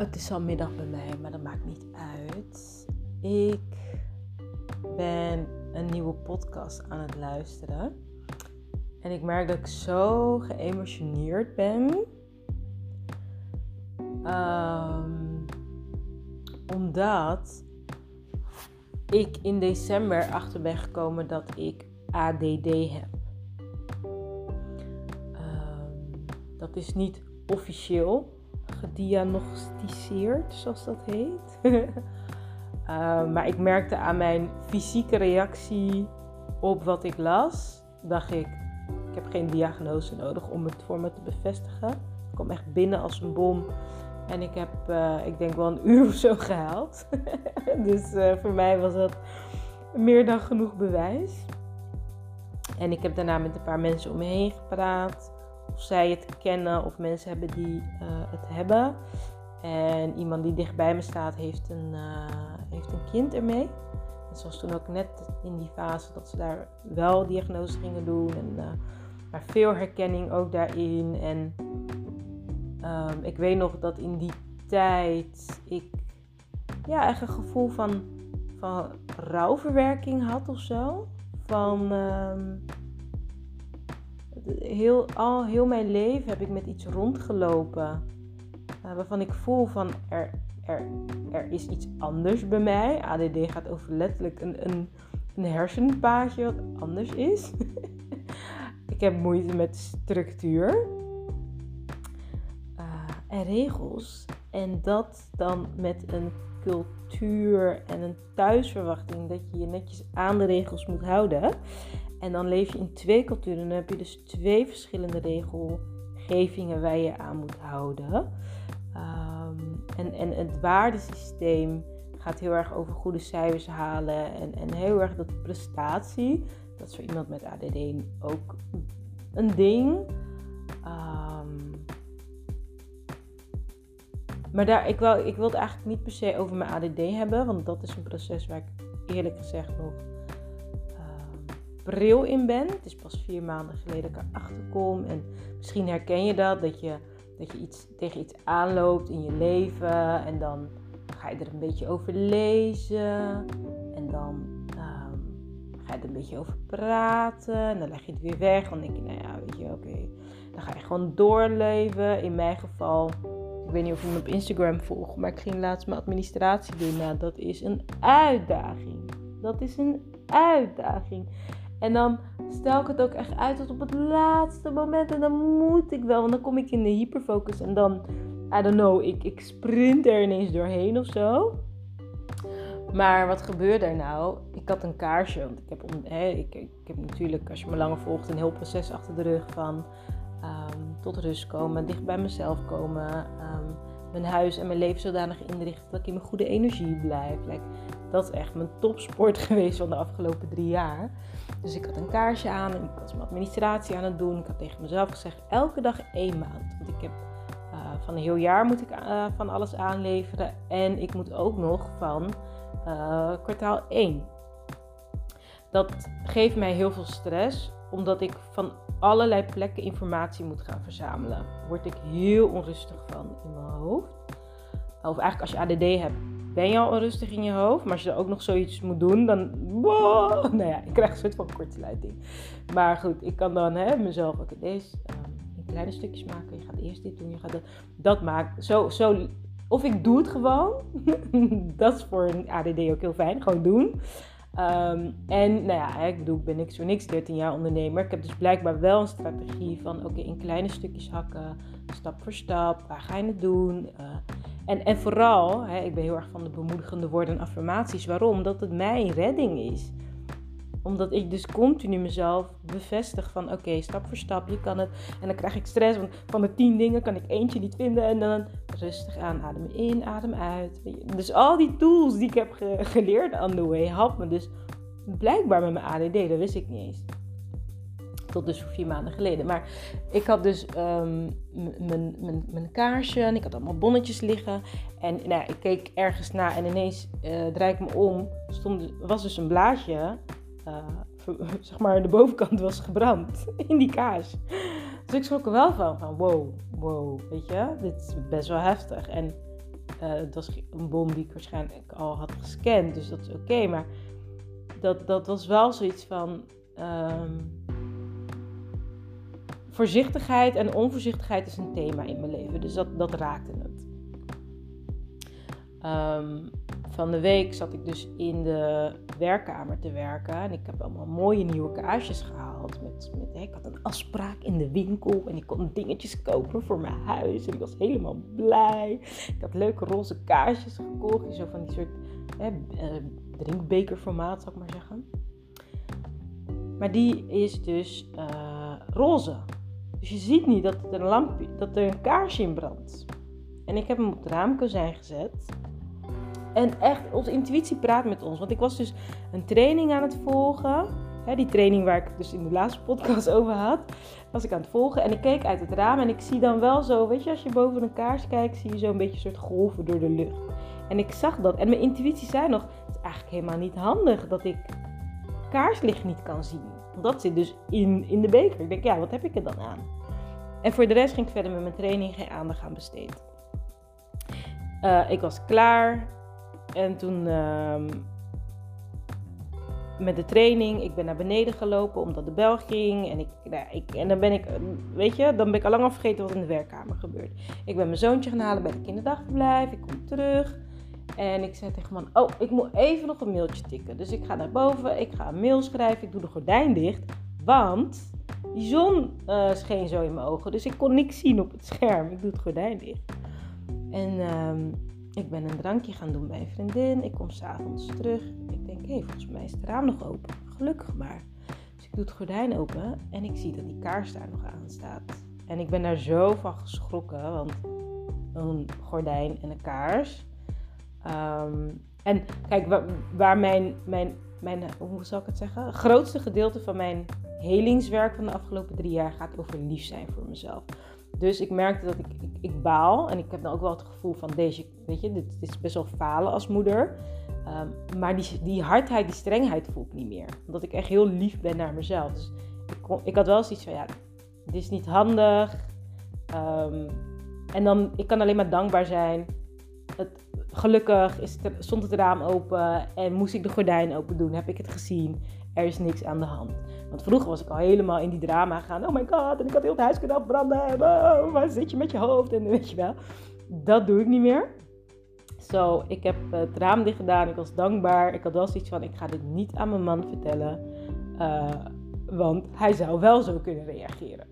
Het is al middag bij mij, maar dat maakt niet uit. Ik ben een nieuwe podcast aan het luisteren. En ik merk dat ik zo geëmotioneerd ben. Ehm, omdat ik in december achter ben gekomen dat ik ADD heb. Ehm, dat is niet officieel gediagnosticeerd, zoals dat heet. uh, maar ik merkte aan mijn fysieke reactie op wat ik las, dacht ik, ik heb geen diagnose nodig om het voor me te bevestigen. Het kwam echt binnen als een bom. En ik heb, uh, ik denk wel een uur of zo gehaald. dus uh, voor mij was dat meer dan genoeg bewijs. En ik heb daarna met een paar mensen om me heen gepraat of zij het kennen of mensen hebben die uh, het hebben. En iemand die dichtbij me staat heeft een, uh, heeft een kind ermee. En zoals toen ook net in die fase dat ze daar wel diagnose gingen doen. En, uh, maar veel herkenning ook daarin. En um, ik weet nog dat in die tijd ik ja, echt een gevoel van, van rouwverwerking had of zo. Van... Um, heel, al heel mijn leven heb ik met iets rondgelopen. Uh, waarvan ik voel van er, er, er is iets anders bij mij. ADD gaat over letterlijk een, een, een hersenpaadje wat anders is. ik heb moeite met structuur uh, en regels. En dat dan met een cultuur en een thuisverwachting dat je je netjes aan de regels moet houden. En dan leef je in twee culturen. Dan heb je dus twee verschillende regelgevingen waar je aan moet houden. Um, en, en het waardesysteem gaat heel erg over goede cijfers halen. En, en heel erg dat prestatie. Dat is voor iemand met ADD ook een ding. Um, maar daar, ik, wil, ik wil het eigenlijk niet per se over mijn ADD hebben. Want dat is een proces waar ik eerlijk gezegd nog bril in ben. Het is pas vier maanden geleden dat ik erachter kom. En misschien herken je dat, dat je, dat je iets, tegen iets aanloopt in je leven. En dan ga je er een beetje over lezen. En dan um, ga je er een beetje over praten. En dan leg je het weer weg. Dan denk je, nou ja, weet je, oké. Dan ga je gewoon doorleven. In mijn geval, ik weet niet of je me op Instagram volgt. Maar ik ging laatst mijn administratie doen. Nou, dat is een uitdaging. Dat is een uitdaging. En dan stel ik het ook echt uit tot op het laatste moment. En dan moet ik wel, want dan kom ik in de hyperfocus. En dan, I don't know, ik, ik sprint er ineens doorheen of zo. Maar wat gebeurde er nou? Ik had een kaarsje. Want ik heb, ik, ik heb natuurlijk, als je me langer volgt, een heel proces achter de rug van um, tot rust komen, dicht bij mezelf komen. Um, mijn huis en mijn leven zodanig inrichten dat ik in mijn goede energie blijf. Dat is echt mijn topsport geweest van de afgelopen drie jaar. Dus ik had een kaarsje aan en ik was mijn administratie aan het doen. Ik had tegen mezelf gezegd, elke dag één maand. Want ik heb uh, van een heel jaar moet ik uh, van alles aanleveren. En ik moet ook nog van uh, kwartaal 1. Dat geeft mij heel veel stress, omdat ik van allerlei plekken informatie moet gaan verzamelen. Word ik heel onrustig van in mijn hoofd. Of eigenlijk als je ADD hebt, ben je al onrustig in je hoofd. Maar als je er ook nog zoiets moet doen, dan... Wow, nou ja, ik krijg een soort van kortsluiting. Maar goed, ik kan dan hè, mezelf... Oké, deze um, in kleine stukjes maken. Je gaat eerst dit doen, je gaat dat... Dat maakt zo... zo of ik doe het gewoon. dat is voor een ADD ook heel fijn. Gewoon doen. Um, en nou ja, ik bedoel, ben niks voor niks 13 jaar ondernemer. Ik heb dus blijkbaar wel een strategie van oké, in kleine stukjes hakken, stap voor stap. Waar ga je het doen? Uh, en, en vooral, hè, ik ben heel erg van de bemoedigende woorden en affirmaties. Waarom? Omdat het mijn redding is. Omdat ik dus continu mezelf bevestig van oké, stap voor stap, je kan het. En dan krijg ik stress, want van de tien dingen kan ik eentje niet vinden. En dan rustig aan, adem in, adem uit. Dus al die tools die ik heb ge geleerd on the way, helpen me dus blijkbaar met mijn ADD. Dat wist ik niet eens. Tot dus vier maanden geleden. Maar ik had dus um, mijn kaarsje en ik had allemaal bonnetjes liggen. En nou, ik keek ergens naar en ineens uh, draai ik me om. Stond, was dus een blaadje. Uh, zeg maar, de bovenkant was gebrand in die kaas. Ik schrok er wel van, van wow, wow, weet je, dit is best wel heftig. En Uh, het was een bom die ik waarschijnlijk al had gescand, dus dat is oké. maar dat, dat was wel zoiets van. Ehm, voorzichtigheid en onvoorzichtigheid is een thema in mijn leven. Dus dat, dat raakte het. Ehm, van de week zat ik dus in de werkkamer te werken. En ik heb allemaal mooie nieuwe kaarsjes gehaald. Met, met, ik had een afspraak in de winkel. En ik kon dingetjes kopen voor mijn huis. En ik was helemaal blij. Ik had leuke roze kaarsjes gekocht. Zo van die soort hè, eh, drinkbekerformaat, zou ik maar zeggen. Maar die is dus uh, roze. Dus je ziet niet dat er een, lampje, dat er een kaarsje in brandt. En ik heb hem op het raamkozijn gezet. En echt, onze intuïtie praat met ons. Want ik was dus een training aan het volgen. Hè, die training waar ik dus in de laatste podcast over had. Was ik aan het volgen. En ik keek uit het raam en ik zie dan wel zo, weet je, als je boven een kaars kijkt, zie je zo een beetje een soort golven door de lucht. En ik zag dat. En mijn intuïtie zei nog, het is eigenlijk helemaal niet handig dat ik kaarslicht niet kan zien. Dat zit dus in, in de beker. Ik denk, ja, wat heb ik er dan aan? En voor de rest ging ik verder met mijn training geen aandacht aan besteed. Uh, ik was klaar. En toen uh, met de training, ik ben naar beneden gelopen omdat de bel ging. En, ik, nou, ik, en dan ben ik, weet je, dan ben ik al lang al vergeten wat in de werkkamer gebeurt. Ik ben mijn zoontje gaan halen bij de kinderdagverblijf. Ik kom terug. En ik zei tegen man, oh, ik moet even nog een mailtje tikken. Dus ik ga naar boven, ik ga een mail schrijven, ik doe de gordijn dicht. Want die zon uh, scheen zo in mijn ogen, dus ik kon niks zien op het scherm. Ik doe het gordijn dicht. En uh, ik ben een drankje gaan doen bij een vriendin. Ik kom s'avonds terug. Ik denk, hé, hey, volgens mij is het raam nog open. Gelukkig maar. Dus ik doe het gordijn open en ik zie dat die kaars daar nog aan staat. En ik ben daar zo van geschrokken, want een gordijn en een kaars. Um, en kijk, waar, waar mijn, mijn, mijn, hoe zal ik het zeggen? Het grootste gedeelte van mijn helingswerk van de afgelopen drie jaar gaat over lief zijn voor mezelf. Dus ik merkte dat ik, ik, ik, baal. En ik heb dan ook wel het gevoel van deze, weet je, dit, is best wel falen als moeder. Um, maar die, die hardheid, die strengheid voel ik niet meer. Omdat ik echt heel lief ben naar mezelf. Dus ik, ik had wel zoiets van, ja, dit is niet handig. Um, en dan, ik kan alleen maar dankbaar zijn. Het, gelukkig is het, stond het raam open en moest ik de gordijn open doen. Heb ik het gezien. Er is niks aan de hand. Want vroeger was ik al helemaal in die drama gaan. Oh my god, en ik had heel het huis kunnen afbranden. En oh, waar zit je met je hoofd? En weet je wel. Dat doe ik niet meer. Zo, ik heb het raam dicht gedaan. Ik was dankbaar. Ik had wel zoiets van, ik ga dit niet aan mijn man vertellen. Uh, want hij zou wel zo kunnen reageren.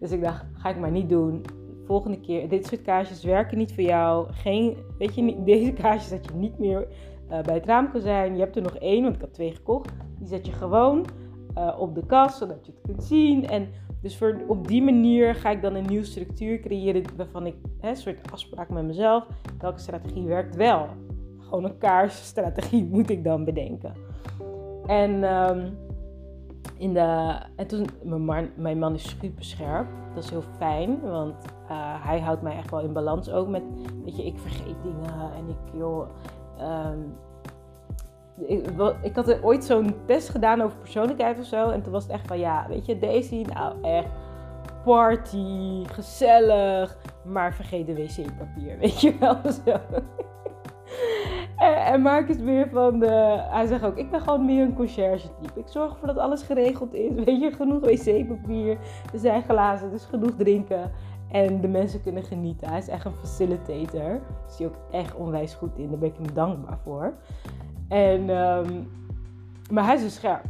Dus ik dacht, ga ik maar niet doen. Volgende keer, dit soort kaarsjes werken niet voor jou. Geen, weet je, deze kaarsjes zet je niet meer uh, bij het raamkozijn. Je hebt er nog één, want ik had twee gekocht. Die zet je gewoon uh, op de kast, zodat je het kunt zien. En dus voor, op die manier ga ik dan een nieuwe structuur creëren waarvan ik hè, een soort afspraak met mezelf. Welke strategie werkt wel? Gewoon een kaarsstrategie moet ik dan bedenken. En, um, in de, en toen, mijn man, mijn man is super scherp. Dat is heel fijn, want uh, hij houdt mij echt wel in balans ook met, weet je, ik vergeet dingen en ik, joh, um, ik, had ooit zo'n test gedaan over persoonlijkheid of zo. En toen was het echt van, ja, weet je, Daisy, nou echt party, gezellig, maar vergeet de wc-papier, weet je wel. Zo. en, en Mark is meer van de, hij zegt ook, ik ben gewoon meer een conciërge type. Ik zorg ervoor dat alles geregeld is, weet je, genoeg wc-papier, er zijn glazen, dus genoeg drinken. En de mensen kunnen genieten. Hij is echt een facilitator. Daar is ook echt onwijs goed in. Daar ben ik hem dankbaar voor. En, um, maar hij is dus scherp.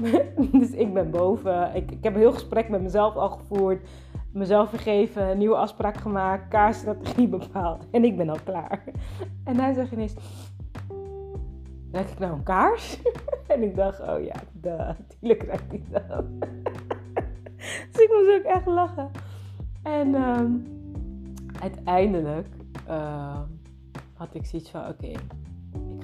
dus ik ben boven. Ik, ik heb een heel gesprek met mezelf al gevoerd. Mezelf vergeven, een nieuwe afspraak gemaakt, kaarstrategie bepaald. En ik ben al klaar. En hij zegt ineens: Ruik ik nou een kaars? en ik dacht: Oh ja, natuurlijk ruik ik dat. dus ik moest ook echt lachen. En um, uiteindelijk uh, had ik zoiets van: Oké,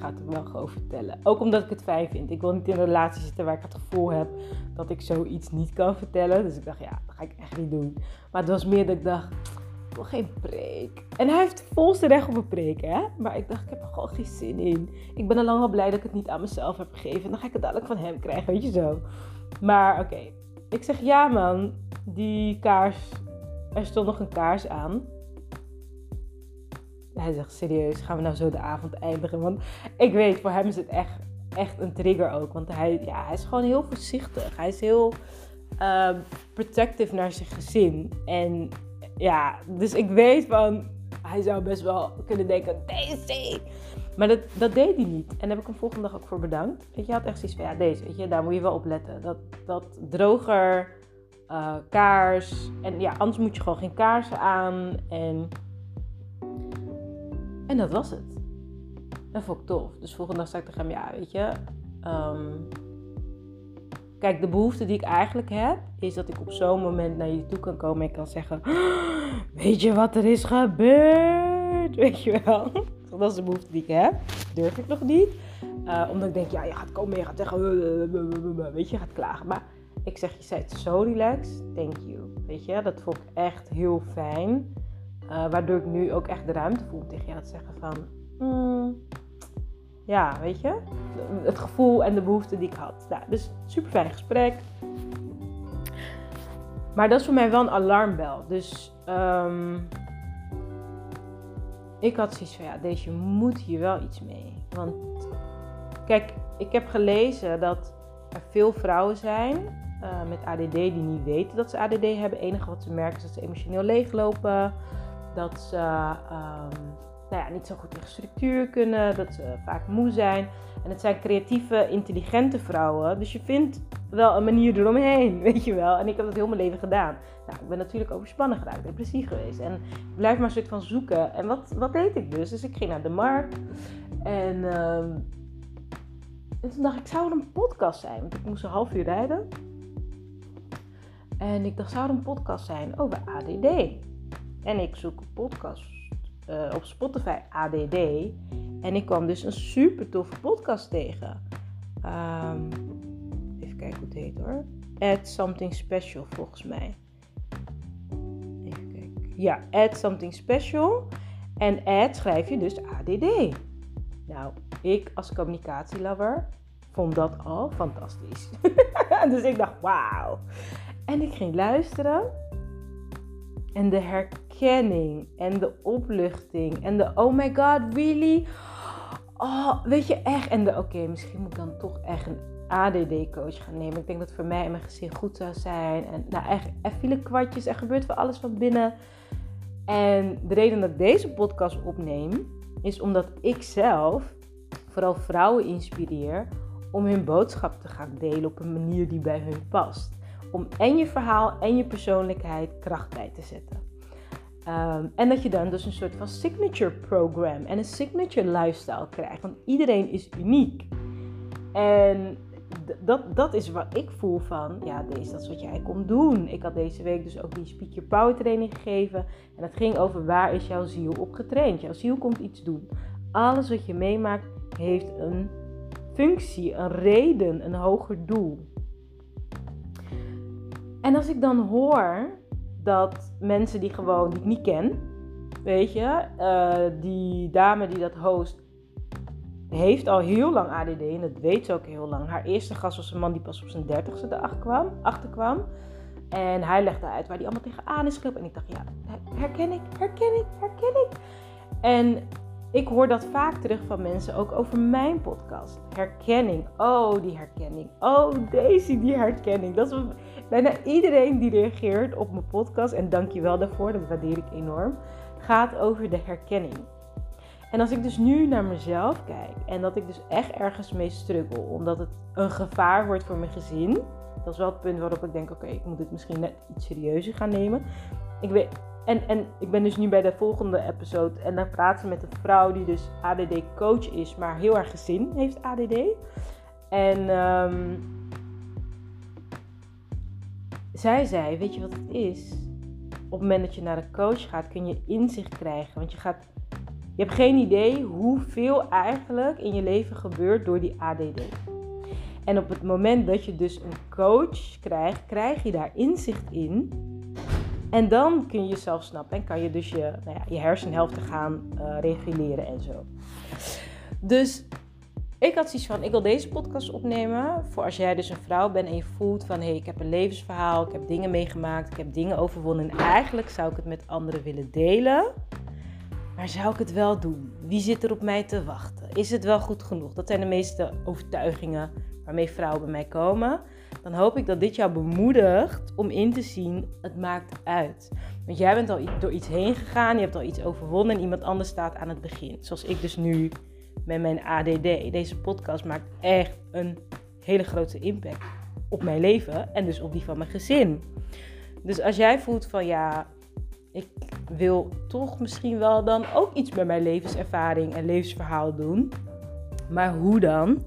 ga het wel gewoon vertellen. Ook omdat ik het fijn vind. Ik wil niet in een relatie zitten waar ik het gevoel heb dat ik zoiets niet kan vertellen. Dus ik dacht, ja, dat ga ik echt niet doen. Maar het was meer dat ik dacht, ik wil geen preek. En hij heeft volste recht op een preek, hè. Maar ik dacht, ik heb er gewoon geen zin in. Ik ben al lang al blij dat ik het niet aan mezelf heb gegeven. Dan ga ik het dadelijk van hem krijgen, weet je zo. Maar oké, ik zeg, ja man, die kaars, er stond nog een kaars aan. Hij zegt, serieus, gaan we nou zo de avond eindigen? Want ik weet, voor hem is het echt, echt een trigger ook. Want hij, ja, hij is gewoon heel voorzichtig. Hij is heel uh, protective naar zijn gezin. En ja, dus ik weet van, hij zou best wel kunnen denken, Daisy. Maar dat, dat deed hij niet. En daar heb ik hem volgende dag ook voor bedankt. Weet je, had echt zoiets van, ja, deze, weet je, daar moet je wel op letten. Dat, dat droger, uh, kaars. En ja, anders moet je gewoon geen kaarsen aan. En, en dat was het. Dat vond ik tof. Dus volgende dag zei ik tegen hem, ja, weet je... Um, kijk, de behoefte die ik eigenlijk heb, is dat ik op zo'n moment naar je toe kan komen en kan zeggen: Weet je wat er is gebeurd? Weet je wel? Dat is de behoefte die ik heb. Durf ik nog niet. Uh, omdat ik denk, ja, je gaat komen, je gaat zeggen, weet je, je gaat klagen. Maar ik zeg, je zei het zo relaxed, thank you. Weet je, dat vond ik echt heel fijn. Uh, waardoor ik nu ook echt de ruimte voel om tegen jou te zeggen van... Mm, ja, weet je, het gevoel en de behoefte die ik had. Nou, dus super fijn gesprek. Maar dat is voor mij wel een alarmbel. Dus um, ik had zoiets van, ja, deze moet hier wel iets mee. Want kijk, ik heb gelezen dat er veel vrouwen zijn uh, met ADD die niet weten dat ze ADD hebben. Het enige wat ze merken is dat ze emotioneel leeglopen. Dat ze um, nou ja, niet zo goed tegen structuur kunnen, dat ze vaak moe zijn. En het zijn creatieve, intelligente vrouwen. Dus je vindt wel een manier eromheen, weet je wel. En ik heb dat heel mijn leven gedaan. Nou, ik ben natuurlijk overspannen geraakt, depressief geweest. En ik blijf maar een soort van zoeken. En wat, wat deed ik dus? Dus ik ging naar de markt. En, uh, en toen dacht ik, zou er een podcast zijn? Want ik moest een half uur rijden. En ik dacht, zou er een podcast zijn over ADD? En ik zoek een podcast uh, op Spotify ADD. En ik kwam dus een super toffe podcast tegen. Um, even kijken hoe het heet hoor. Add Something Special volgens mij. Even kijken. Ja, Add Something Special. En add schrijf je dus ADD. Nou, ik als communicatielover vond dat al fantastisch. dus ik dacht, wauw. En ik ging luisteren. En de herkenning en de opluchting en de oh my god, really? Oh, weet je echt? En de oké, misschien moet ik dan toch echt een ADD-coach gaan nemen. Ik denk dat voor mij en mijn gezin goed zou zijn. En nou, echt, er vielen kwartjes, er gebeurt wel alles van binnen. En de reden dat ik deze podcast opneem, is omdat ik zelf vooral vrouwen inspireer om hun boodschap te gaan delen op een manier die bij hun past om en je verhaal en je persoonlijkheid kracht bij te zetten. Um, en dat je dan dus een soort van signature program en een signature lifestyle krijgt. Want iedereen is uniek. En dat, dat is wat ik voel van, ja, deze, dat is wat jij komt doen. Ik had deze week dus ook die Speak Your Power training gegeven. En dat ging over waar is jouw ziel op getraind. Jouw ziel komt iets doen. Alles wat je meemaakt heeft een functie, een reden, een hoger doel. En als ik dan hoor dat mensen die gewoon, niet ken, weet je, uh, die dame die dat host, heeft al heel lang ADD en dat weet ze ook heel lang. Haar eerste gast was een man die pas op zijn dertigste erachter kwam. En hij legde uit waar hij allemaal tegenaan is gelopen. En ik dacht, ja, herken ik, herken ik, herken ik. En ik hoor dat vaak terug van mensen, ook over mijn podcast. Herkenning. Oh, die herkenning. Oh, deze, die herkenning. Dat is bijna iedereen die reageert op mijn podcast. En dank je wel daarvoor, dat waardeer ik enorm. Gaat over de herkenning. En als ik dus nu naar mezelf kijk en dat ik dus echt ergens mee struggle, omdat het een gevaar wordt voor mijn gezin. Dat is wel het punt waarop ik denk: oké, ik moet dit misschien net iets serieuzer gaan nemen. Ik weet, en, en ik ben dus nu bij de volgende episode en dan praten we met een vrouw die dus ADD-coach is, maar heel erg gezin heeft ADD. En um, zij zei, weet je wat het is? Op het moment dat je naar een coach gaat, kun je inzicht krijgen. Want je, gaat, je hebt geen idee hoeveel eigenlijk in je leven gebeurt door die ADD. En op het moment dat je dus een coach krijgt, krijg je daar inzicht in en dan kun je jezelf snappen en kan je dus je, nou ja, je hersenhelften gaan uh, reguleren en zo. Dus ik had zoiets van, ik wil deze podcast opnemen voor als jij dus een vrouw bent en je voelt van, hé, hey, ik heb een levensverhaal, ik heb dingen meegemaakt, ik heb dingen overwonnen en eigenlijk zou ik het met anderen willen delen. maar zou ik het wel doen? Wie zit er op mij te wachten? Is het wel goed genoeg? Dat zijn de meeste overtuigingen waarmee vrouwen bij mij komen. Dan hoop ik dat dit jou bemoedigt om in te zien, het maakt uit. Want jij bent al door iets heen gegaan, je hebt al iets overwonnen en iemand anders staat aan het begin. Zoals ik dus nu met mijn ADD. Deze podcast maakt echt een hele grote impact op mijn leven en dus op die van mijn gezin. Dus als jij voelt van ja, ik wil toch misschien wel dan ook iets met mijn levenservaring en levensverhaal doen. Maar hoe dan?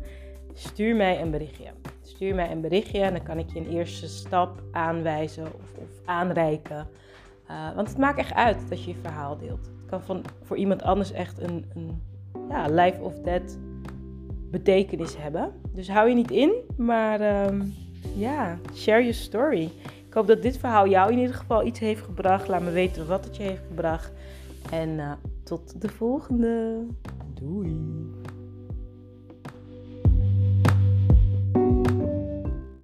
Stuur mij een berichtje. Stuur mij een berichtje en dan kan ik je een eerste stap aanwijzen of, of aanreiken. Uh, want het maakt echt uit dat je je verhaal deelt. Het kan van, voor iemand anders echt een, een ja, life of death betekenis hebben. Dus hou je niet in, maar um, ja, share your story. Ik hoop dat dit verhaal jou in ieder geval iets heeft gebracht. Laat me weten wat het je heeft gebracht. En uh, tot de volgende. Doei.